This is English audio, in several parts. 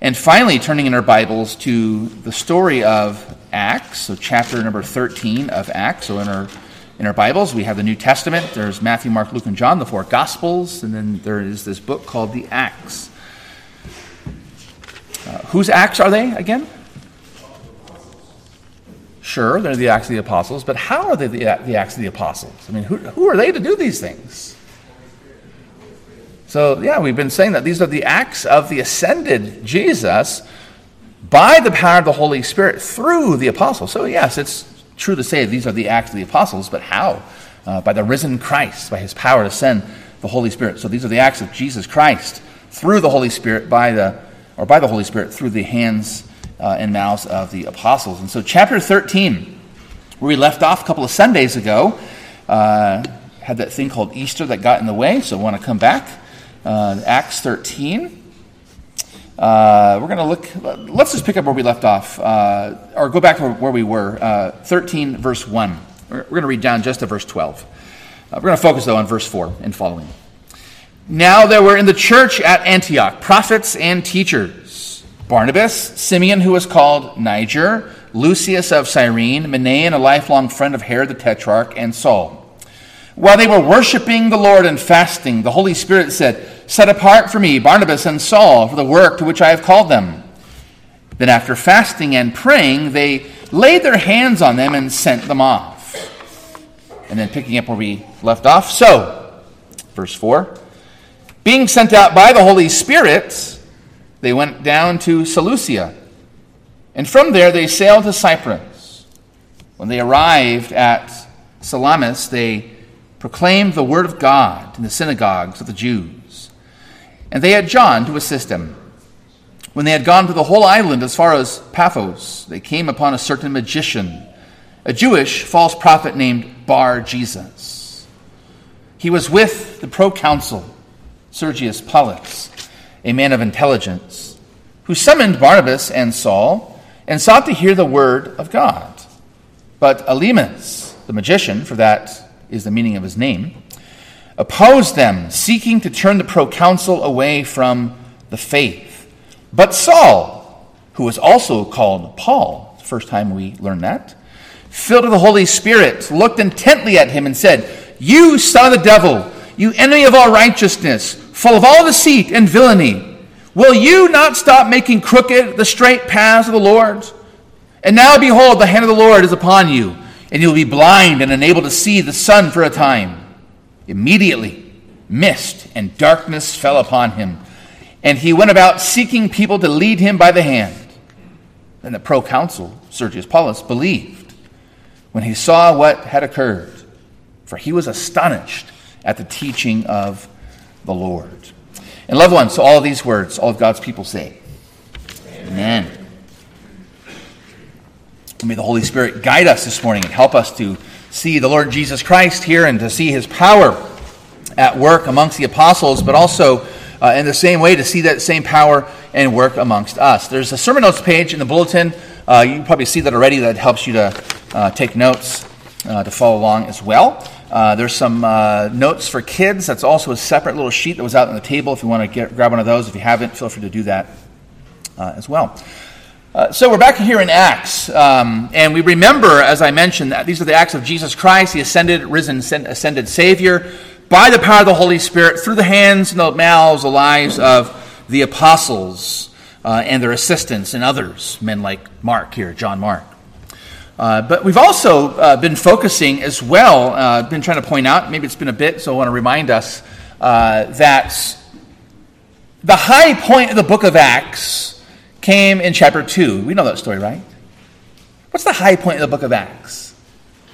And finally, turning in our Bibles to the story of Acts, so chapter number 13 of Acts. So in our in our Bibles, we have the New Testament. There's Matthew, Mark, Luke, and John, the four Gospels, and then there is this book called the Acts. Uh, whose Acts are they again? Sure, they're the Acts of the Apostles, but how are they the, the Acts of the Apostles? I mean, who, who are they to do these things? So, yeah, we've been saying that these are the acts of the ascended Jesus by the power of the Holy Spirit through the apostles. So, yes, it's true to say these are the acts of the apostles, but how? Uh, by the risen Christ, by his power to send the Holy Spirit. So these are the acts of Jesus Christ through the Holy Spirit by the or by the Holy Spirit through the hands uh, and mouths of the apostles. And so chapter 13, where we left off a couple of Sundays ago, uh, had that thing called Easter that got in the way, so want to come back. Uh, Acts 13. Uh, we're going to look, let's just pick up where we left off, uh, or go back to where we were. Uh, 13, verse 1. We're, we're going to read down just to verse 12. Uh, we're going to focus, though, on verse 4 and following. Now there were in the church at Antioch prophets and teachers Barnabas, Simeon, who was called Niger, Lucius of Cyrene, Manaen, a lifelong friend of Herod the Tetrarch, and Saul. While they were worshiping the Lord and fasting, the Holy Spirit said, Set apart for me Barnabas and Saul for the work to which I have called them. Then, after fasting and praying, they laid their hands on them and sent them off. And then, picking up where we left off, so, verse 4 being sent out by the Holy Spirit, they went down to Seleucia. And from there, they sailed to Cyprus. When they arrived at Salamis, they proclaimed the word of God in the synagogues of the Jews. And they had John to assist them. When they had gone to the whole island as far as Paphos, they came upon a certain magician, a Jewish false prophet named Bar Jesus. He was with the proconsul, Sergius Paulus, a man of intelligence, who summoned Barnabas and Saul and sought to hear the word of God. But Elymas, the magician, for that is the meaning of his name, opposed them, seeking to turn the proconsul away from the faith. But Saul, who was also called Paul, the first time we learned that, filled with the Holy Spirit, looked intently at him and said, You son of the devil, you enemy of all righteousness, full of all deceit and villainy, will you not stop making crooked the straight paths of the Lord? And now behold, the hand of the Lord is upon you and he will be blind and unable to see the sun for a time. Immediately, mist and darkness fell upon him, and he went about seeking people to lead him by the hand. Then the proconsul, Sergius Paulus, believed when he saw what had occurred, for he was astonished at the teaching of the Lord. And loved ones, so all these words, all of God's people say, Amen. Amen. May the Holy Spirit guide us this morning and help us to see the Lord Jesus Christ here and to see his power at work amongst the apostles, but also uh, in the same way to see that same power and work amongst us. There's a sermon notes page in the bulletin. Uh, you probably see that already. That helps you to uh, take notes uh, to follow along as well. Uh, there's some uh, notes for kids. That's also a separate little sheet that was out on the table. If you want to get, grab one of those, if you haven't, feel free to do that as well. Uh, so we're back here in Acts, um, and we remember, as I mentioned, that these are the acts of Jesus Christ, the ascended, risen, ascended Savior, by the power of the Holy Spirit, through the hands and the mouths, the lives of the apostles uh, and their assistants and others, men like Mark here, John Mark. Uh, but we've also uh, been focusing as well, uh, been trying to point out, maybe it's been a bit, so I want to remind us that the high point of the book of Acts came in chapter 2. We know that story, right? What's the high point of the book of Acts?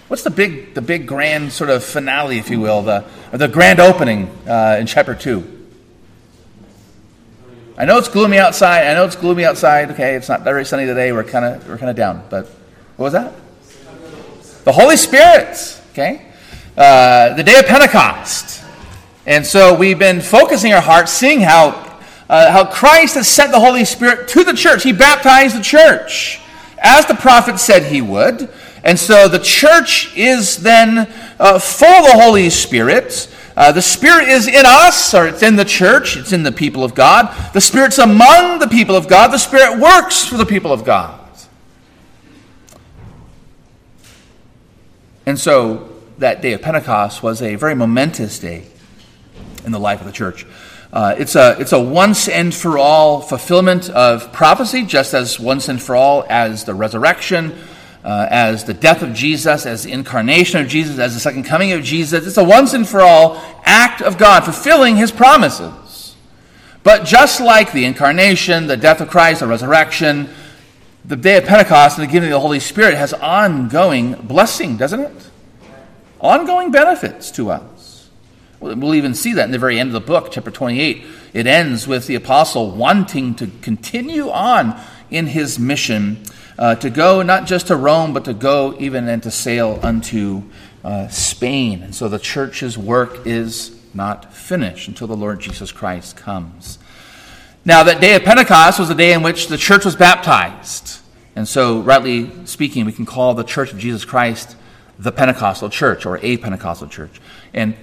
What's the big, the big grand sort of finale, if you will, the, the grand opening uh, in chapter 2? I know it's gloomy outside. I know it's gloomy outside. Okay, it's not very sunny today. We're kind of we're kind of down. But what was that? The Holy Spirit. Okay, uh, the day of Pentecost. And so we've been focusing our hearts, seeing how uh, how Christ has sent the Holy Spirit to the church. He baptized the church, as the prophet said he would. And so the church is then uh, full of the Holy Spirit. Uh, the Spirit is in us, or it's in the church, it's in the people of God. The Spirit's among the people of God. The Spirit works for the people of God. And so that day of Pentecost was a very momentous day in the life of the church. Uh, it's, a, it's a once and for all fulfillment of prophecy, just as once and for all as the resurrection, uh, as the death of Jesus, as the incarnation of Jesus, as the second coming of Jesus. It's a once and for all act of God fulfilling his promises. But just like the incarnation, the death of Christ, the resurrection, the day of Pentecost and the giving of the Holy Spirit has ongoing blessing, doesn't it? Ongoing benefits to us. We'll even see that in the very end of the book, chapter 28. It ends with the apostle wanting to continue on in his mission uh, to go not just to Rome, but to go even and to sail unto uh, Spain. And so the church's work is not finished until the Lord Jesus Christ comes. Now, that day of Pentecost was the day in which the church was baptized. And so, rightly speaking, we can call the church of Jesus Christ the Pentecostal church or a Pentecostal church. And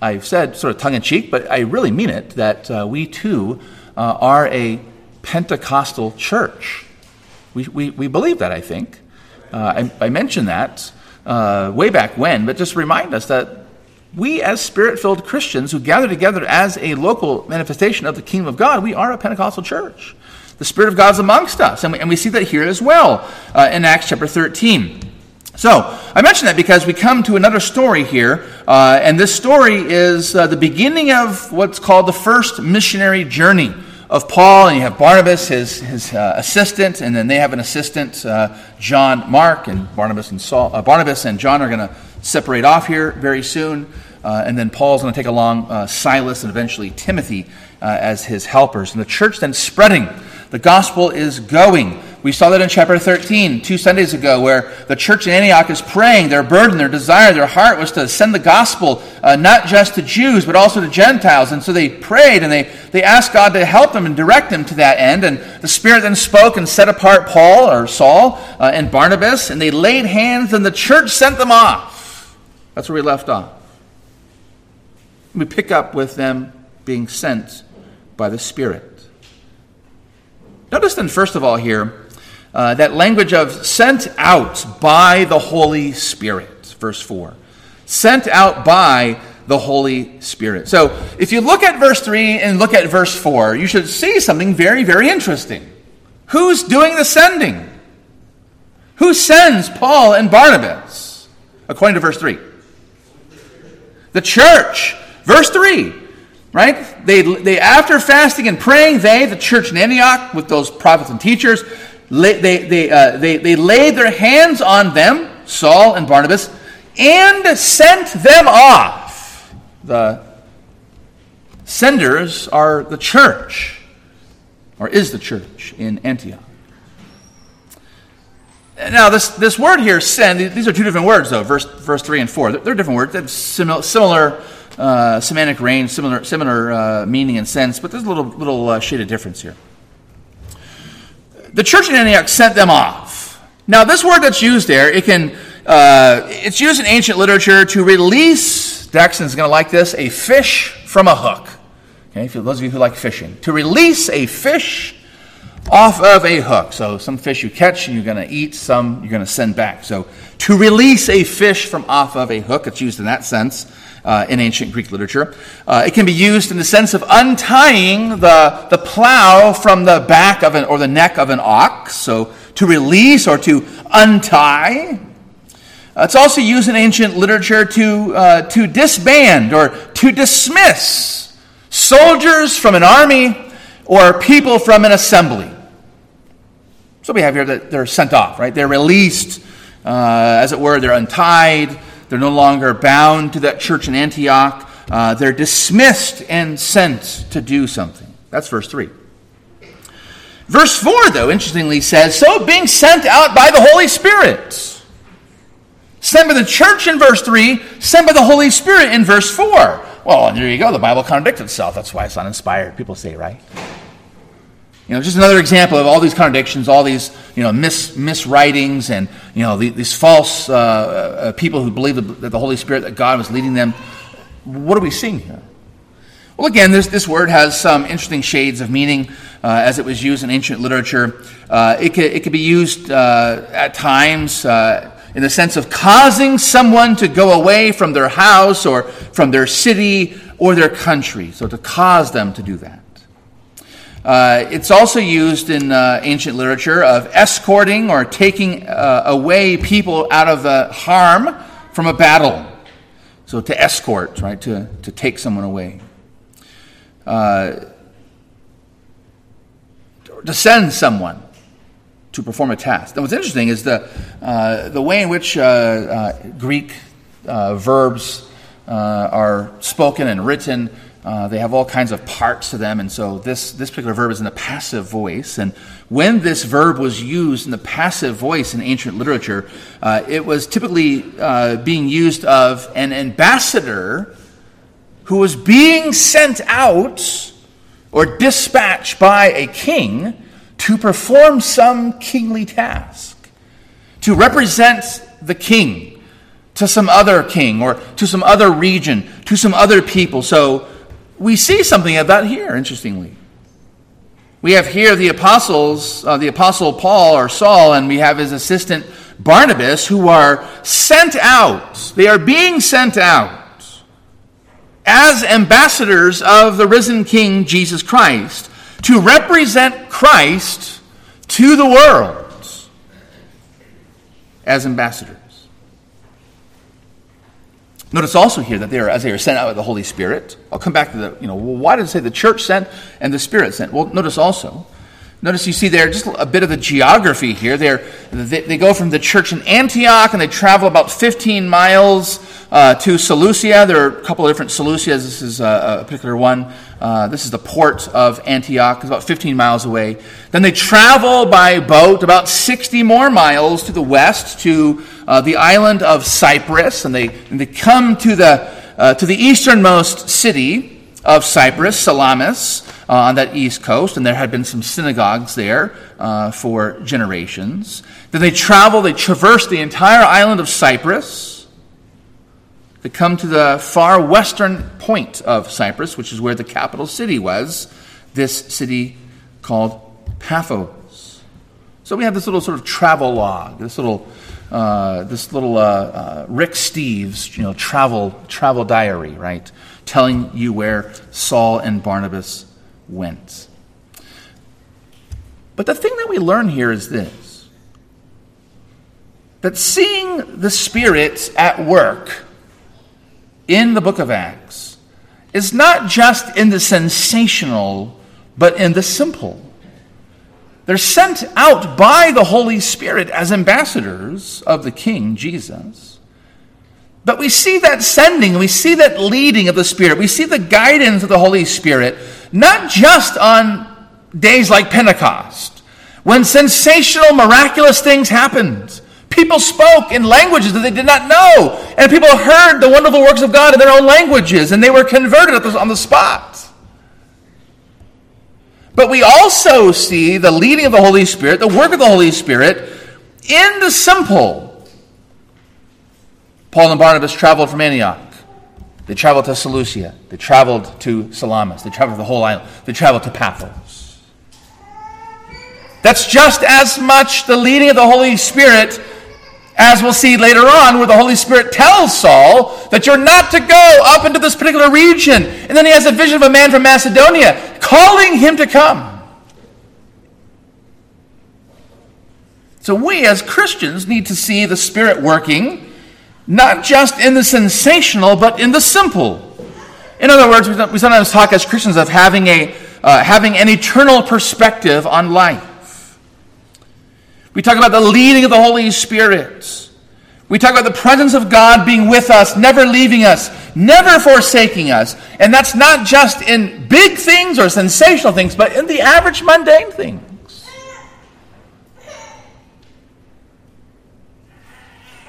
I've said, sort of tongue in cheek, but I really mean it, that uh, we too uh, are a Pentecostal church. We, we, we believe that, I think. Uh, I, I, mentioned that uh, way back when, but just remind us that we, as spirit filled Christians who gather together as a local manifestation of the kingdom of God, we are a Pentecostal church. The Spirit of God's amongst us, and we, and we see that here as well uh, in Acts chapter 13. So, I mention that because we come to another story here, uh, and this story is uh, the beginning of what's called the first missionary journey of Paul, and you have Barnabas, his, his uh, assistant, and then they have an assistant, uh, John Mark, and Barnabas and Saul, uh, Barnabas and John are going to separate off here very soon. Uh, and then Paul's going to take along Silas and eventually Timothy as his helpers. And the church then spreading. The gospel is going. We saw that in chapter 13, two Sundays ago, where the church in Antioch is praying. Their burden, their desire, their heart was to send the gospel uh, not just to Jews, but also to Gentiles. And so they prayed and they, they asked God to help them and direct them to that end. And the Spirit then spoke and set apart Paul or Saul uh, and Barnabas, and they laid hands, and the church sent them off. That's where we left off we pick up with them being sent by the Spirit. Notice then, first of all, here, uh, that language of sent out by the Holy Spirit, verse 4. Sent out by the Holy Spirit. So, if you look at verse 3 and look at verse 4, you should see something very, very interesting. Who's doing the sending? Who sends Paul and Barnabas? According to verse 3. The church. Verse 3, right? They, they, after fasting and praying, they, the church in Antioch, with those prophets and teachers, they, they, they, uh, they, they laid their hands on them, Saul and Barnabas, and sent them off. The senders are the church, or is the church in Antioch. Now, this, this word here, send, these are two different words, though, verse, verse 3 and 4. They're, they're different words. They're similar, similar uh, semantic range, similar, similar uh, meaning and sense, but there's a little, little uh, shade of difference here. The church in Antioch sent them off. Now, this word that's used there, it can, uh, it's used in ancient literature to release, Daxton's going to like this, a fish from a hook. Okay, for those of you who like fishing. To release a fish off of a hook. So some fish you catch and you're going to eat, some you're going to send back. So to release a fish from off of a hook, it's used in that sense uh, in ancient Greek literature. Uh, it can be used in the sense of untying the, the plow from the back of an, or the neck of an ox, so to release or to untie. Uh, it's also used in ancient literature to, uh, to disband or to dismiss soldiers from an army or people from an assembly. So we have here that they're sent off, right? They're released, uh, as it were, they're untied, they're no longer bound to that church in Antioch. Uh, they're dismissed and sent to do something. That's verse 3. Verse 4, though, interestingly says, So being sent out by the Holy Spirit. Sent by the church in verse 3, sent by the Holy Spirit in verse 4. Well, there you go. The Bible contradicts itself. That's why it's not inspired. People say, right? You know, just another example of all these contradictions, all these, you know, mis, miswritings and, you know, the, these false uh, uh, people who believe that the Holy Spirit, that God was leading them. what are we seeing here? Well, again, this, this word has some interesting shades of meaning uh, as it was used in ancient literature. Uh, it, could, it could be used uh, at times uh, in the sense of causing someone to go away from their house or from their city or their country. So to cause them to do that. Uh, it's also used in uh, ancient literature of escorting or taking uh, away people out of the harm from a battle. So to escort, right, to, to take someone away. Uh, to send someone to perform a task. And what's interesting is the, uh, the way in which uh, Greek verbs are spoken and written uh, they have all kinds of parts to them, and so this, this particular verb is in the passive voice. And when this verb was used in the passive voice in ancient literature, uh, it was typically uh, being used of an ambassador who was being sent out or dispatched by a king to perform some kingly task, to represent the king to some other king or to some other region, to some other people. So we see something of that here, interestingly. We have here the apostles, uh, the apostle Paul or Saul, and we have his assistant Barnabas, who are sent out. They are being sent out as ambassadors of the risen King Jesus Christ to represent Christ to the world as ambassadors. Notice also here that they are, as they are sent out with the Holy Spirit. I'll come back to the, you know, well, why does it say the church sent and the Spirit sent? Well, notice also, notice you see there just a bit of the geography here. They're, they, they go from the church in Antioch and they travel about 15 miles uh, to Seleucia. There are a couple of different Seleucias. This is a, a particular one. Uh, this is the port of Antioch. It's about 15 miles away. Then they travel by boat about 60 more miles to the west to uh, the island of Cyprus, and they, and they come to the, uh, to the easternmost city of Cyprus, Salamis, uh, on that east coast, and there had been some synagogues there uh, for generations. Then they travel, they traverse the entire island of Cyprus. They come to the far western point of Cyprus, which is where the capital city was, this city called Paphos. So we have this little sort of travel log, this little uh, this little uh, uh, Rick Steves, you know, travel travel diary, right, telling you where Saul and Barnabas went. But the thing that we learn here is this: that seeing the Spirit at work in the Book of Acts is not just in the sensational, but in the simple. They're sent out by the Holy Spirit as ambassadors of the King Jesus. But we see that sending, we see that leading of the Spirit, we see the guidance of the Holy Spirit, not just on days like Pentecost, when sensational, miraculous things happened. People spoke in languages that they did not know, and people heard the wonderful works of God in their own languages, and they were converted on the spot. But we also see the leading of the Holy Spirit, the work of the Holy Spirit, in the simple. Paul and Barnabas traveled from Antioch. They traveled to Seleucia. They traveled to Salamis. They traveled the whole island. They traveled to Paphos. That's just as much the leading of the Holy Spirit as we'll see later on, where the Holy Spirit tells Saul that you're not to go up into this particular region. And then he has a vision of a man from Macedonia calling him to come. So we as Christians need to see the Spirit working, not just in the sensational, but in the simple. In other words, we sometimes talk as Christians of having, a, uh, having an eternal perspective on life. We talk about the leading of the Holy Spirit. We talk about the presence of God being with us, never leaving us, never forsaking us. And that's not just in big things or sensational things, but in the average mundane things.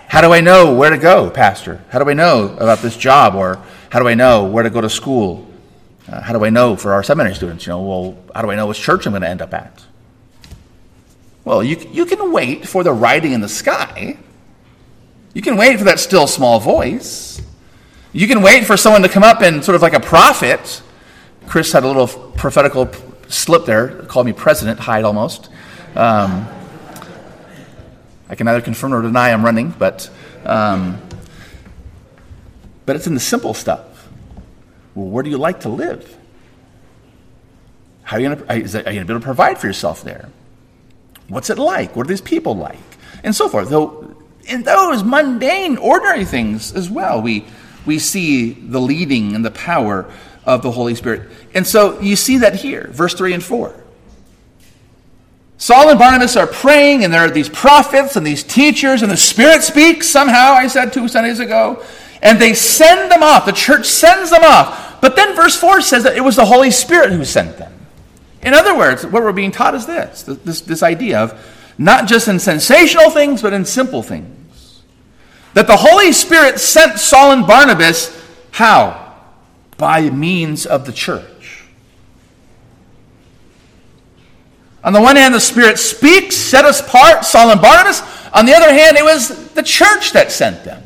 How do I know where to go, Pastor? How do I know about this job? Or how do I know where to go to school? Uh, how do I know for our seminary students? You know, well, how do I know which church I'm going to end up at? Well, you, you can wait for the writing in the sky. You can wait for that still small voice. You can wait for someone to come up and sort of like a prophet. Chris had a little prophetical slip there, called me president, hide almost. Um, I can neither confirm nor deny I'm running, but, um, but it's in the simple stuff. Well, where do you like to live? How are you going to be able to provide for yourself there? What's it like? What are these people like? And so forth. Though in those mundane, ordinary things as well, we, we see the leading and the power of the Holy Spirit. And so you see that here, verse 3 and 4. Saul and Barnabas are praying, and there are these prophets and these teachers, and the Spirit speaks somehow, I said two Sundays ago, and they send them off. The church sends them off. But then verse 4 says that it was the Holy Spirit who sent them. In other words, what we're being taught is this this, this idea of not just in sensational things, but in simple things. That the Holy Spirit sent Saul and Barnabas, how? By means of the church. On the one hand, the Spirit speaks, set us apart, Saul and Barnabas. On the other hand, it was the church that sent them.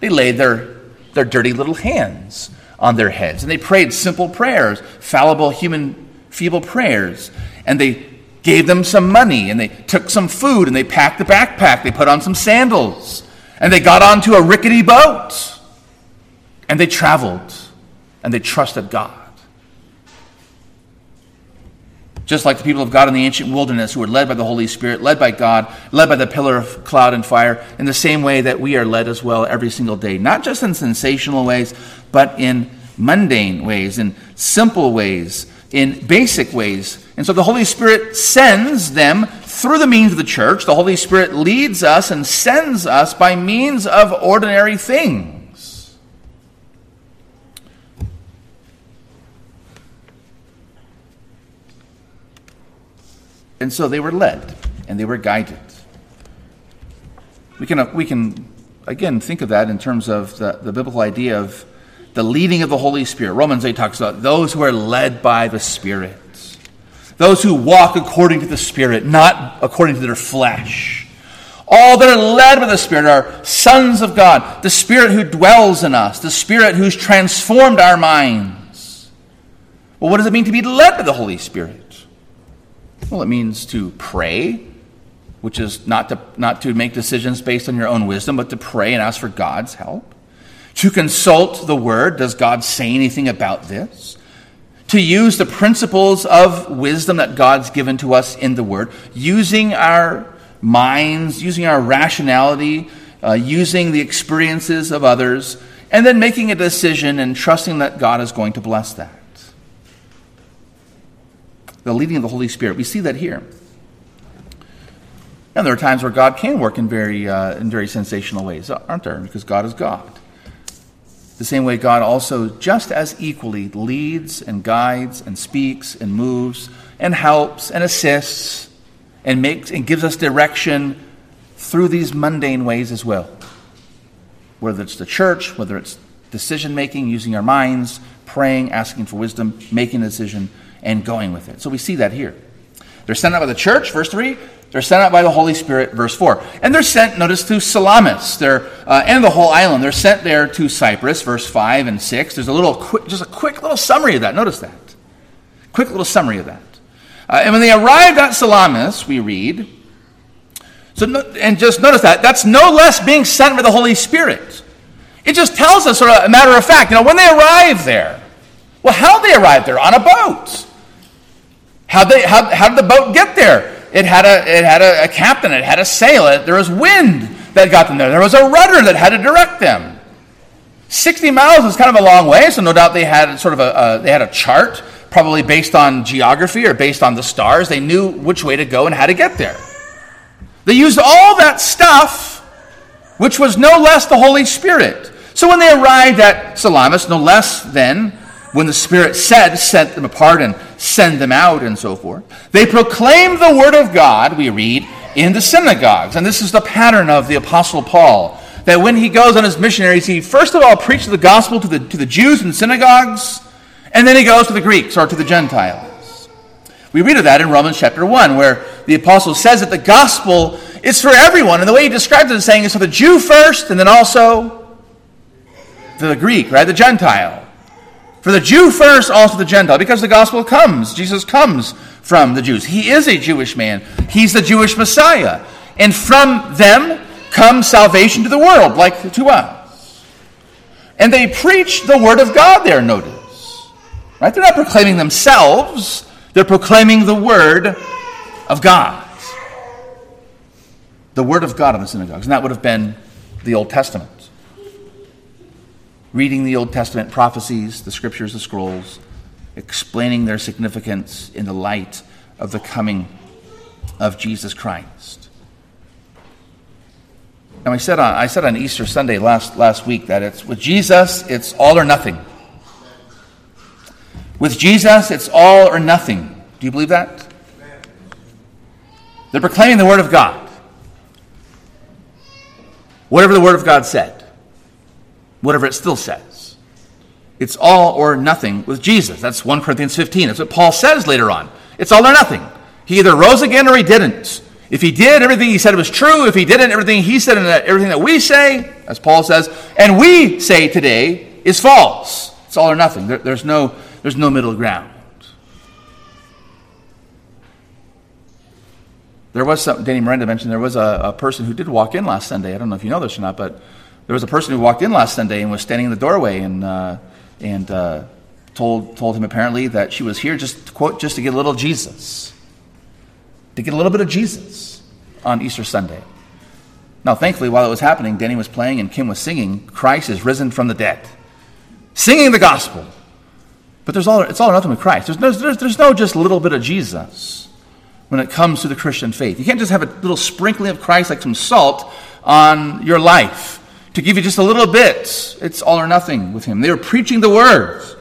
They laid their, their dirty little hands on their heads and they prayed simple prayers, fallible human feeble prayers. And they gave them some money, and they took some food, and they packed the backpack, they put on some sandals, and they got onto a rickety boat, and they traveled, and they trusted God. Just like the people of God in the ancient wilderness who were led by the Holy Spirit, led by God, led by the pillar of cloud and fire, in the same way that we are led as well every single day. Not just in sensational ways, but in mundane ways, in simple ways, in basic ways. And so the Holy Spirit sends them through the means of the church. The Holy Spirit leads us and sends us by means of ordinary things. And so they were led and they were guided. We can, uh, we can again, think of that in terms of the, the biblical idea of the leading of the Holy Spirit. Romans 8 talks about those who are led by the Spirit, those who walk according to the Spirit, not according to their flesh. All that are led by the Spirit are sons of God, the Spirit who dwells in us, the Spirit who's transformed our minds. Well, what does it mean to be led by the Holy Spirit? Well, it means to pray, which is not to, not to make decisions based on your own wisdom, but to pray and ask for God's help to consult the Word. Does God say anything about this? To use the principles of wisdom that God's given to us in the Word, using our minds, using our rationality, uh, using the experiences of others, and then making a decision and trusting that God is going to bless that. The leading of the Holy Spirit. We see that here. And there are times where God can work in very, uh, in very sensational ways, aren't there? Because God is God. The same way God also just as equally leads and guides and speaks and moves and helps and assists and makes and gives us direction through these mundane ways as well. Whether it's the church, whether it's decision making, using our minds, praying, asking for wisdom, making a decision, and going with it. So we see that here. They're sent out by the church, verse 3. They're sent out by the Holy Spirit, verse 4. And they're sent, notice, to Salamis they're, uh, and the whole island. They're sent there to Cyprus, verse 5 and 6. There's a little quick, just a quick little summary of that. Notice that. Quick little summary of that. Uh, and when they arrived at Salamis, we read, so, and just notice that, that's no less being sent by the Holy Spirit. It just tells us, sort of a matter of fact, you know, when they arrived there, well, how they arrived there? On a boat. How, they, how, how did the boat get there? It had a, it had a, a captain, it had a sail, it, there was wind that got them there. There was a rudder that had to direct them. 60 miles is kind of a long way, so no doubt they had sort of a, a, they had a chart, probably based on geography or based on the stars. They knew which way to go and how to get there. They used all that stuff, which was no less the Holy Spirit. So when they arrived at Salamis, no less than when the Spirit said, set them apart and send them out and so forth. They proclaim the Word of God, we read, in the synagogues. And this is the pattern of the Apostle Paul. That when he goes on his missionaries, he first of all preaches the gospel to the, to the Jews in synagogues, and then he goes to the Greeks or to the Gentiles. We read of that in Romans chapter 1, where the apostle says that the gospel is for everyone. And the way he describes it is saying it's for the Jew first, and then also the Greek, right? The Gentile. For the Jew first, also the Gentile, because the gospel comes. Jesus comes from the Jews. He is a Jewish man. He's the Jewish Messiah. And from them comes salvation to the world, like to us. And they preach the word of God there, notice. Right? They're not proclaiming themselves, they're proclaiming the word of God. The word of God in the synagogues. And that would have been the Old Testament. Reading the Old Testament prophecies, the scriptures, the scrolls, explaining their significance in the light of the coming of Jesus Christ. Now, I said on, I said on Easter Sunday last, last week that it's with Jesus, it's all or nothing. With Jesus, it's all or nothing. Do you believe that? They're proclaiming the Word of God. Whatever the Word of God said, whatever it still says. It's all or nothing with Jesus. That's 1 Corinthians 15. That's what Paul says later on. It's all or nothing. He either rose again or he didn't. If he did, everything he said was true. If he didn't, everything he said and everything that we say, as Paul says, and we say today, is false. It's all or nothing. There, there's, no, there's no middle ground. There was some, Danny Miranda mentioned there was a, a, person who did walk in last Sunday. I don't know if you know this or not, but there was a person who walked in last Sunday and was standing in the doorway and, uh, and uh, told, told him apparently that she was here just, quote, just to get a little Jesus, to get a little bit of Jesus on Easter Sunday. Now, thankfully, while it was happening, Danny was playing and Kim was singing, Christ is risen from the dead, singing the gospel. But there's all, it's all or nothing with Christ. There's no, there's, there's no just a little bit of Jesus when it comes to the Christian faith. You can't just have a little sprinkling of Christ like some salt on your life to give you just a little bit. It's all or nothing with him. They were preaching the words.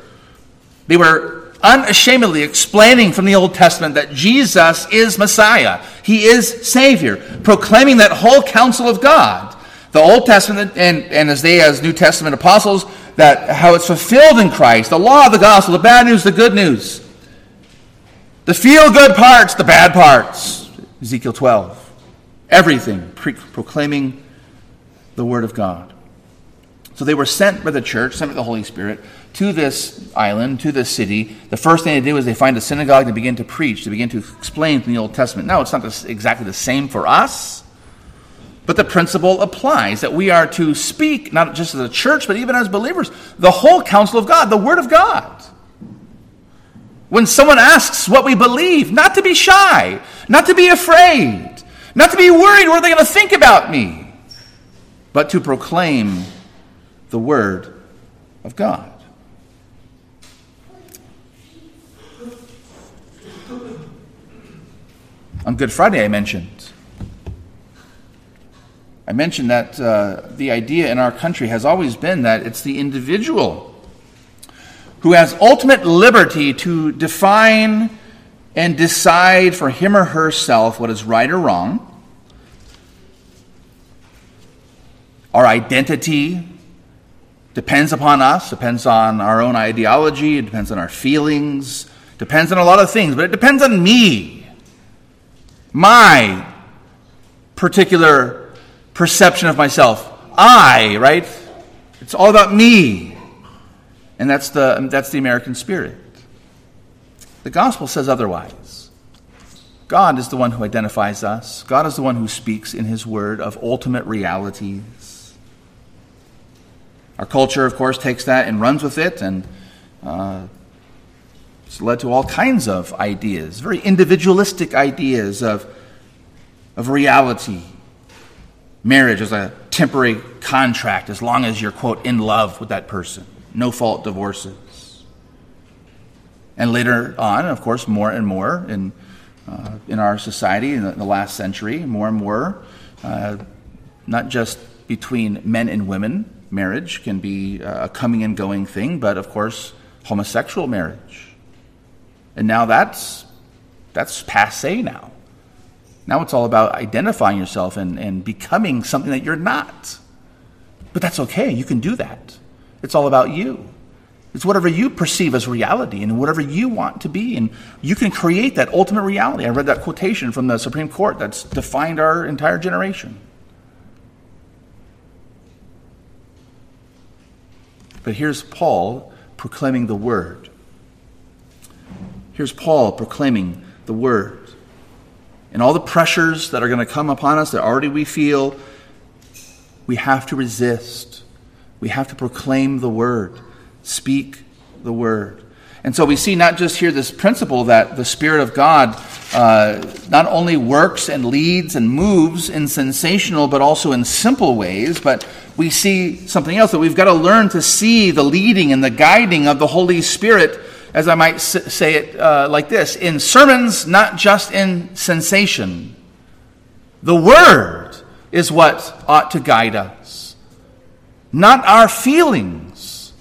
They were unashamedly explaining from the Old Testament that Jesus is Messiah. He is Savior, proclaiming that whole counsel of God. The Old Testament, and, and as they, as New Testament apostles, that how it's fulfilled in Christ, the law, the gospel, the bad news, the good news. The feel good parts, the bad parts. Ezekiel 12. Everything pre- proclaiming the Word of God. So they were sent by the church, sent by the Holy Spirit, to this island, to this city. The first thing they did was they find a synagogue to begin to preach, to begin to explain from the Old Testament. Now, it's not exactly the same for us, but the principle applies that we are to speak, not just as a church, but even as believers, the whole counsel of God, the Word of God. When someone asks what we believe, not to be shy, not to be afraid, not to be worried, what are they going to think about me? But to proclaim the Word of God. On Good Friday, I mentioned. I mentioned that uh, the idea in our country has always been that it's the individual who has ultimate liberty to define and decide for him or herself what is right or wrong Our identity depends upon us, depends on our own ideology, it depends on our feelings, depends on a lot of things, but it depends on me. My particular perception of myself. I, right? It's all about me. And that's the, that's the American spirit. The gospel says otherwise. God is the one who identifies us. God is the one who speaks in his word of ultimate realities. Our culture, of course, takes that and runs with it, and uh, it's led to all kinds of ideas, very individualistic ideas of, of reality. Marriage is a temporary contract as long as you're, quote, in love with that person. No fault divorces. And later on, of course, more and more in, uh, in our society in the, in the, last century, more and more, uh, not just between men and women, marriage can be uh, a coming and going thing, but of course, homosexual marriage. And now that's, that's passe now. Now it's all about identifying yourself and, and becoming something that you're not. But that's okay, you can do that. It's all about you. It's whatever you perceive as reality and whatever you want to be. And you can create that ultimate reality. I read that quotation from the Supreme Court that's defined our entire generation. But here's Paul proclaiming the word. Here's Paul proclaiming the word. And all the pressures that are going to come upon us that already we feel, we have to resist. We have to proclaim the word, speak the word. And so we see not just here this principle that the Spirit of God uh, not only works and leads and moves in sensational but also in simple ways, but we see something else that we've got to learn to see the leading and the guiding of the Holy Spirit, as I might say it uh, like this in sermons, not just in sensation. The Word is what ought to guide us, not our feelings.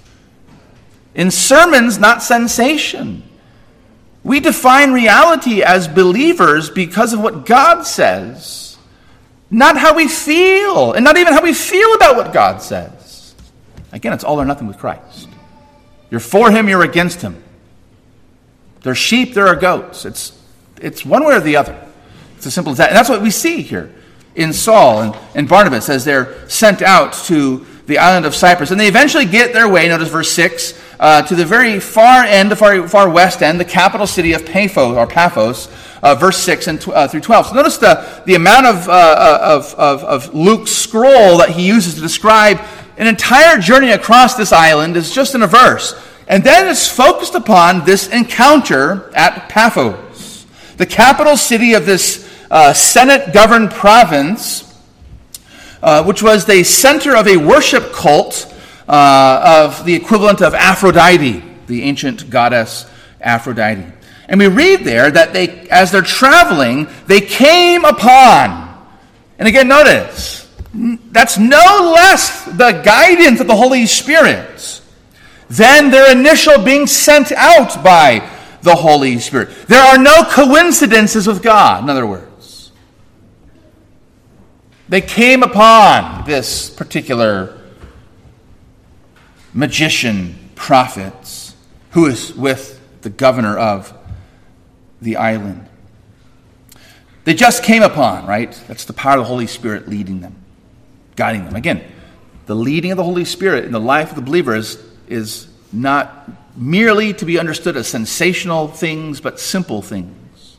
In sermons, not sensation. We define reality as believers because of what God says not how we feel, and not even how we feel about what God says. Again, it's all or nothing with Christ. You're for him, you're against him. There are sheep, there are goats. It's, it's one way or the other. It's as simple as that. And that's what we see here in Saul and, and Barnabas as they're sent out to the island of Cyprus. And they eventually get their way, notice verse 6, uh, to the very far end, the far, far west end, the capital city of Paphos, or Paphos, uh, verse 6 and uh, through 12. So notice the, the amount of, uh, uh, of, of, of Luke's scroll that he uses to describe an entire journey across this island is just in a verse. And then it's focused upon this encounter at Paphos, the capital city of this uh, Senate governed province, uh, which was the center of a worship cult Uh, of the equivalent of Aphrodite, the ancient goddess Aphrodite. And we read there that they, as they're traveling, they came upon. And again, notice, that's no less the guidance of the Holy Spirit than their initial being sent out by the Holy Spirit. There are no coincidences with God, in other words. They came upon this particular magician, prophets who is with the governor of the island. They just came upon, right? That's the power of the Holy Spirit leading them, guiding them. Again, the leading of the Holy Spirit in the life of the believer is, is not merely to be understood as sensational things, but simple things.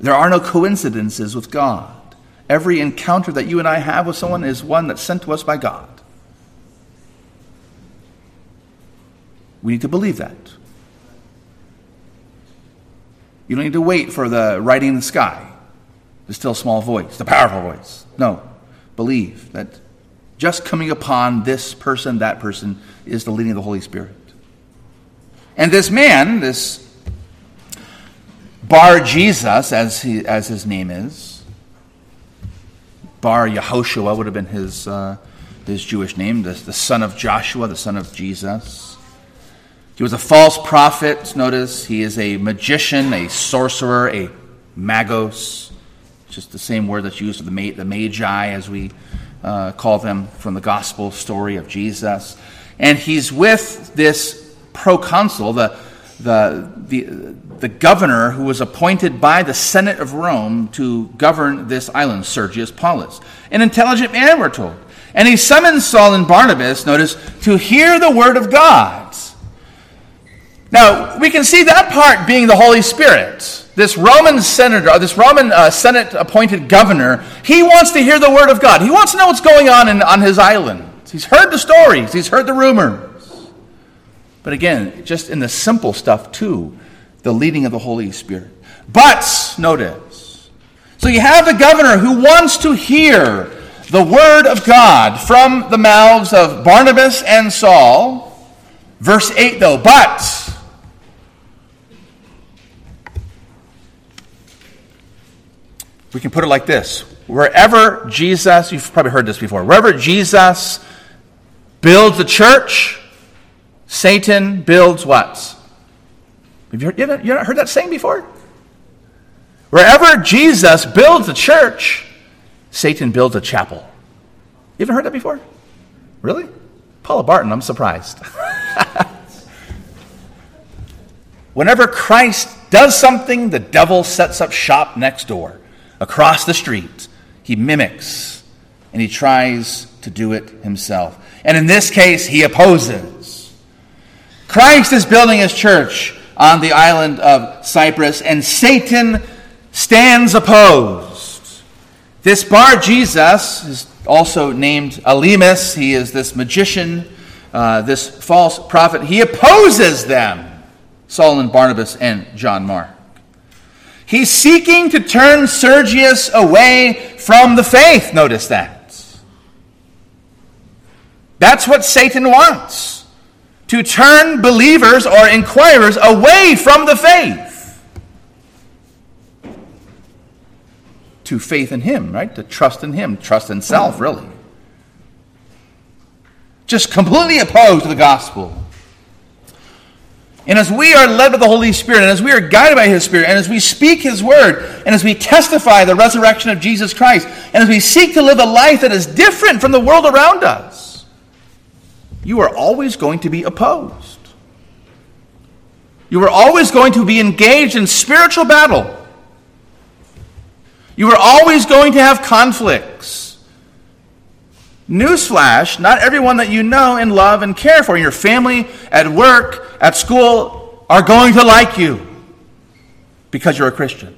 There are no coincidences with God. Every encounter that you and I have with someone is one that's sent to us by God. We need to believe that. You don't need to wait for the writing in the sky, the still small voice, the powerful voice. No. Believe that just coming upon this person, that person, is the leading of the Holy Spirit. And this man, this Bar Jesus, as, he, as his name is, Bar Yehoshua would have been his, uh, his Jewish name, the, the son of Joshua, the son of Jesus. He was a false prophet. Notice he is a magician, a sorcerer, a magos, just the same word that's used for the, the magi, as we uh, call them from the gospel story of Jesus. And he's with this proconsul, the, the, the, the governor who was appointed by the Senate of Rome to govern this island, Sergius Paulus. An intelligent man, we're told. And he summons Saul and Barnabas, notice, to hear the word of God. Now, we can see that part being the Holy Spirit. This Roman senator, this Roman uh, Senate appointed governor, he wants to hear the word of God. He wants to know what's going on in, on his island. He's heard the stories, he's heard the rumors. But again, just in the simple stuff too, the leading of the Holy Spirit. But, notice, so you have the governor who wants to hear the word of God from the mouths of Barnabas and Saul. Verse 8, though, but We can put it like this wherever Jesus, you've probably heard this before, wherever Jesus builds the church, Satan builds what? Have you, heard, you, haven't heard that saying before? Wherever Jesus builds a church, Satan builds a chapel. You haven't heard that before? Really? Paula Barton, I'm surprised. Whenever Christ does something, the devil sets up shop next door across the street. He mimics and he tries to do it himself. And in this case, he opposes. Christ is building his church on the island of Cyprus, and Satan stands opposed. This Bar Jesus is also named Elymas. He is this magician, uh, this false prophet. He opposes them, Saul and Barnabas and John Mark. He's seeking to turn Sergius away from the faith. Notice that. That's what Satan wants to turn believers or inquirers away from the faith to faith in Him, right? To trust in Him, trust in self, really. Just completely opposed to the gospel. And as we are led by the Holy Spirit, and as we are guided by His Spirit, and as we speak His word, and as we testify the resurrection of Jesus Christ, and as we seek to live a life that is different from the world around us, you are always going to be opposed. You are always going to be engaged in spiritual battle. You are always going to have conflicts. Newsflash not everyone that you know and love and care for in your family, at work, at school, are going to like you because you're a Christian.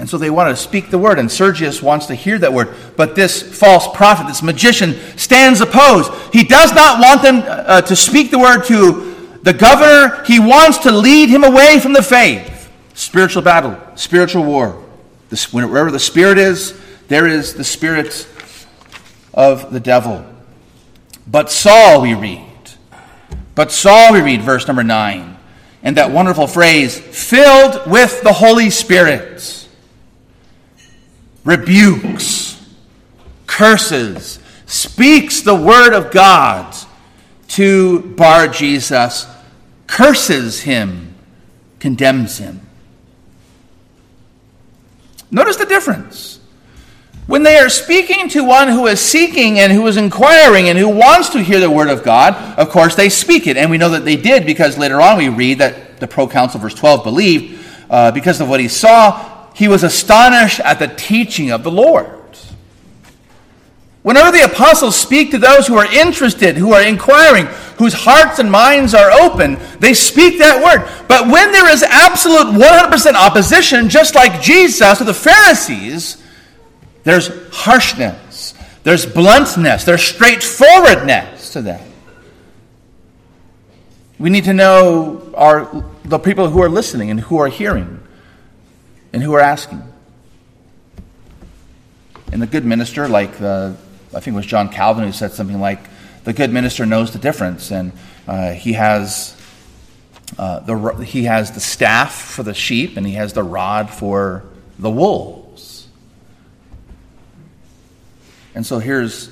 And so they want to speak the word, and Sergius wants to hear that word. But this false prophet, this magician, stands opposed. He does not want them uh, to speak the word to the governor. He wants to lead him away from the faith. Spiritual battle, spiritual war. This, wherever the spirit is, there is the spirit of the devil. But Saul, we read. But Saul, we read, verse number 9. And that wonderful phrase, filled with the Holy Spirit rebukes, curses, speaks the word of God to Bar Jesus, curses him, condemns him. Notice the difference. When they are speaking to one who is seeking and who is inquiring and who wants to hear the word of God, of course they speak it. And we know that they did because later on we read that the proconsul, verse 12, believed uh, because of what he saw he was astonished at the teaching of the Lord. Whenever the apostles speak to those who are interested, who are inquiring, whose hearts and minds are open, they speak that word. But when there is absolute 100% opposition, just like Jesus to the Pharisees, there's harshness, there's bluntness, there's straightforwardness to that. We need to know our, the people who are listening and who are hearing and who are asking. And the good minister, like the, I think it was John Calvin who said something like, the good minister knows the difference, and uh, he has uh, the he has the staff for the sheep, and he has the rod for the wolves. And so here's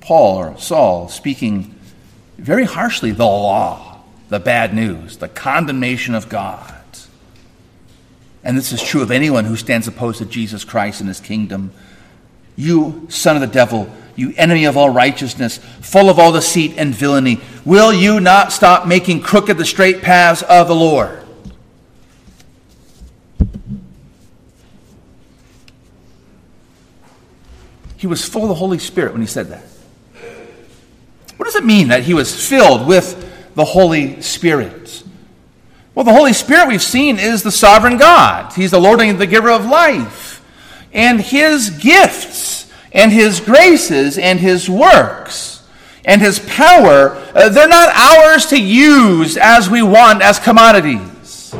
Paul or Saul speaking very harshly the law, the bad news, the condemnation of God. And this is true of anyone who stands opposed to Jesus Christ and his kingdom. You, son of the devil, you enemy of all righteousness, full of all deceit and villainy, will you not stop making crooked the straight paths of the Lord? He was full of the Holy Spirit when he said that. What does it mean that he was filled with the Holy Spirit? Well, the Holy Spirit we've seen is the sovereign God. He's the Lord and the giver of life. And his gifts and his graces and his works and his power, uh, they're not ours to use as we want as commodities.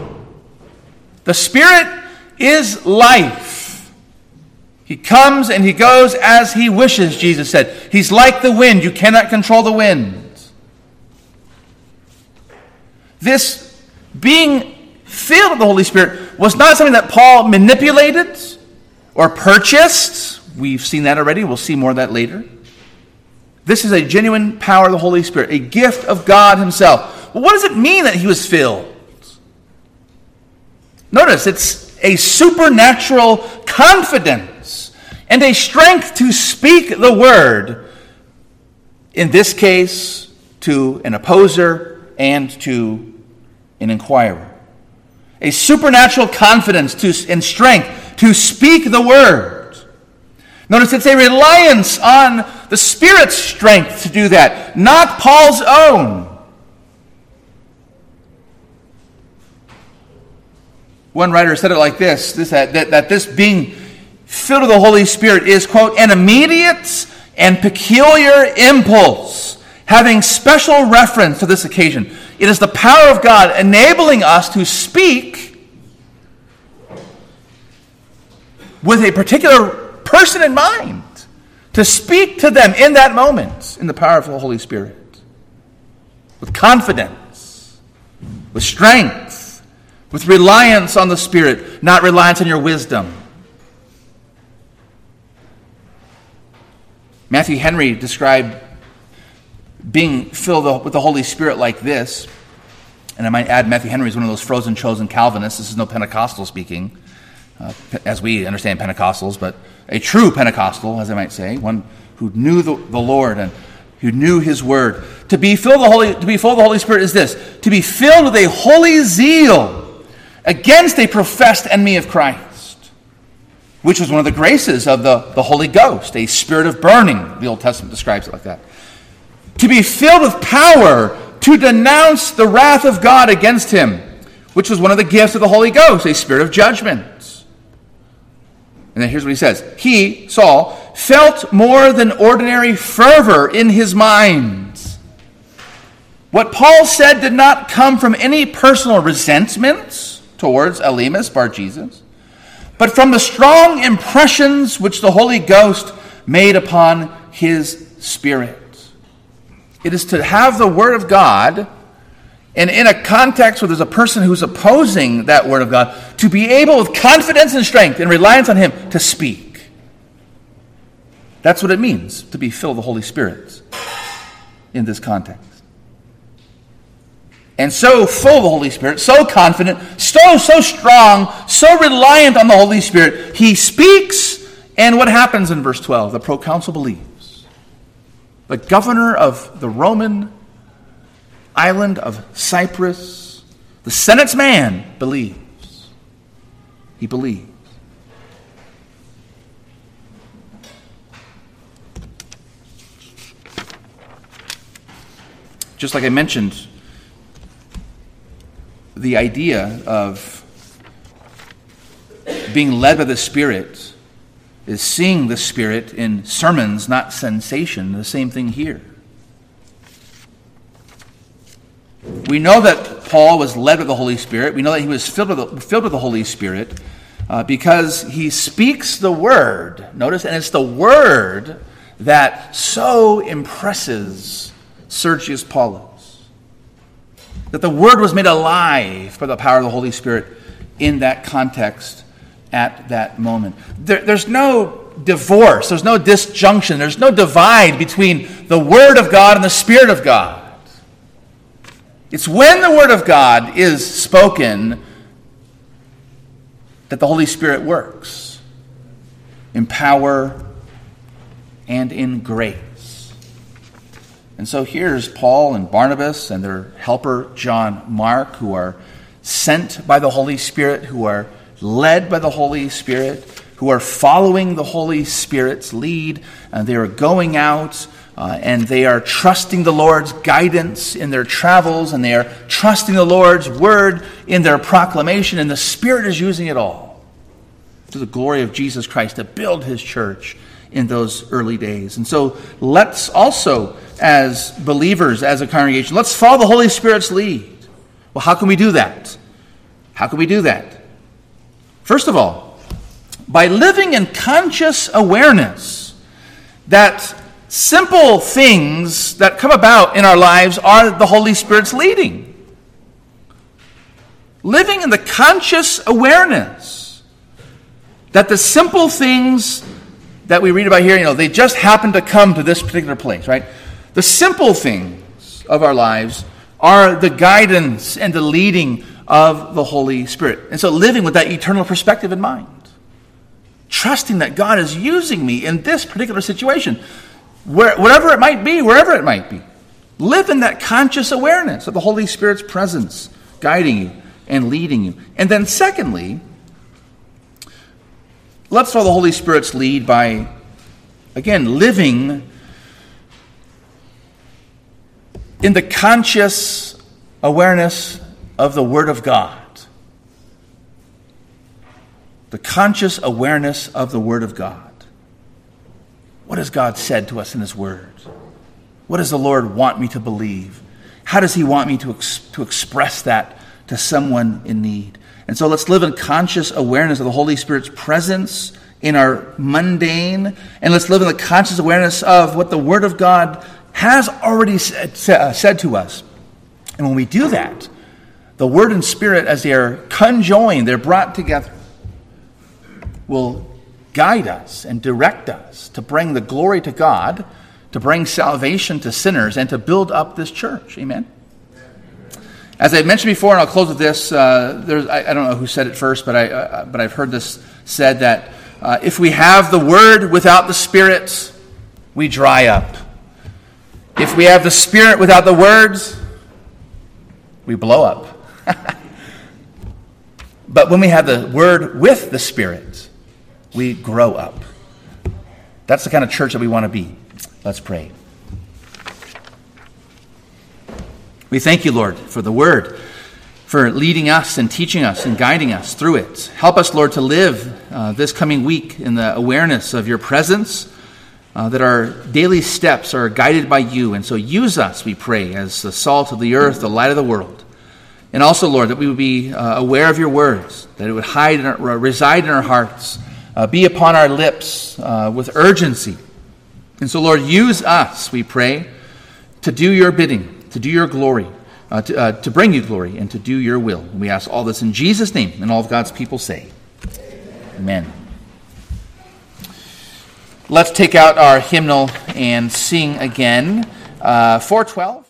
The Spirit is life. He comes and he goes as he wishes, Jesus said. He's like the wind. You cannot control the wind. This being filled with the Holy Spirit was not something that Paul manipulated or purchased. We've seen that already. We'll see more of that later. This is a genuine power of the Holy Spirit, a gift of God Himself. Well, what does it mean that He was filled? Notice it's a supernatural confidence and a strength to speak the word, in this case, to an opposer and to an inquirer. A supernatural confidence to, and strength to speak the word. Notice it's a reliance on the Spirit's strength to do that, not Paul's own. One writer said it like this, this that, that, that this being filled with the Holy Spirit is, quote, an immediate and peculiar impulse, having special reference to this occasion. It is the power of God enabling us to speak with a particular person in mind, to speak to them in that moment in the power of the Holy Spirit, with confidence, with strength with reliance on the Spirit, not reliance on your wisdom. Matthew Henry described being filled with the Holy Spirit like this. And I might add, Matthew Henry is one of those frozen chosen Calvinists. This is no Pentecostal speaking, uh, as we understand Pentecostals, but a true Pentecostal, as I might say, one who knew the, the Lord and who knew his word. To be filled the Holy, to be full of the Holy Spirit is this: to be filled with a holy zeal against a professed enemy of Christ, which was one of the graces of the, the Holy Ghost, a spirit of burning. The Old Testament describes it like that. To be filled with power to denounce the wrath of God against him, which was one of the gifts of the Holy Ghost, a spirit of judgment. And then here's what he says He, Saul, felt more than ordinary fervor in his mind. What Paul said did not come from any personal resentments towards Elymas, Bar Jesus, but from the strong impressions which the Holy Ghost made upon his spirit. It is to have the Word of God, and in a context where there's a person who's opposing that Word of God, to be able with confidence and strength and reliance on Him to speak. That's what it means to be filled with the Holy Spirit in this context and so full of the Holy Spirit, so confident, so, so strong, so reliant on the Holy Spirit, he speaks, and what happens in verse 12? The proconsul believes. The governor of the Roman island of Cyprus, the Senate's man, believes. He believes. Just like I mentioned the idea of being led by the Spirit is seeing the Spirit in sermons, not sensation. The same thing here. We know that Paul was led by the Holy Spirit. We know that he was filled with the, filled with the Holy Spirit uh, because he speaks the word. Notice, and it's the word that so impresses Sergius Paulus that the Word was made alive by the power of the Holy Spirit in that context at that moment. There, there's no divorce, there's no disjunction, there's no divide between the Word of God and the Spirit of God. It's when the Word of God is spoken that the Holy Spirit works in power and in grace. And so here's Paul and Barnabas and their helper John Mark, who are sent by the Holy Spirit, who are led by the Holy Spirit, who are following the Holy Spirit's lead, and they are going out uh, and they are trusting the Lord's guidance in their travels, and they are trusting the Lord's word in their proclamation, and the Spirit is using it all to the glory of Jesus Christ to build his church in those early days. And so let's also as believers, as a congregation. Let's follow the Holy Spirit's lead. Well, how can we do that? How can we do that? First of all, by living in conscious awareness that simple things that come about in our lives are the Holy Spirit's leading. Living in the conscious awareness that the simple things that we read about here, you know, they just happen to come to this particular place, right? The simple things of our lives are the guidance and the leading of the Holy Spirit. And so living with that eternal perspective in mind. Trusting that God is using me in this particular situation, where, whatever it might be, wherever it might be. Live in that conscious awareness of the Holy Spirit's presence guiding you and leading you. And then, secondly, let's follow the Holy Spirit's lead by again, living in the conscious awareness of the Word of God. The conscious awareness of the Word of God. What has God said to us in His Word? What does the Lord want me to believe? How does He want me to, ex- to express that to someone in need? And so let's live in conscious awareness of the Holy Spirit's presence in our mundane, and let's live in the conscious awareness of what the Word of God has already said, said to us. And when we do that, the Word and Spirit, as they are conjoined, they're brought together, will guide us and direct us to bring the glory to God, to bring salvation to sinners, and to build up this church. Amen. As I mentioned before, and I'll close with this. Uh, I, I, don't know who said it first, but I uh, but I've heard this said that uh, if we have the Word without the Spirit, we dry up. If we have the Spirit without the words, we blow up. but when we have the Word with the Spirit, we grow up. That's the kind of church that we want to be. Let's pray. We thank you, Lord, for the Word for leading us and teaching us and guiding us through it. Help us, Lord, to live uh, this coming week in the awareness of your presence, uh, that our daily steps are guided by you. And so use us, we pray, as the salt of the earth, the light of the world. And also, Lord, that we would be uh, aware of your words, that it would hide in our, reside in our hearts, uh, be upon our lips uh, with urgency. And so, Lord, use us, we pray, to do your bidding, to do your glory uh, to, uh, to bring you glory and to do your will. And we ask all this in Jesus' name, and all of God's people say, Amen. Amen. Let's take out our hymnal and sing again. Uh, 412.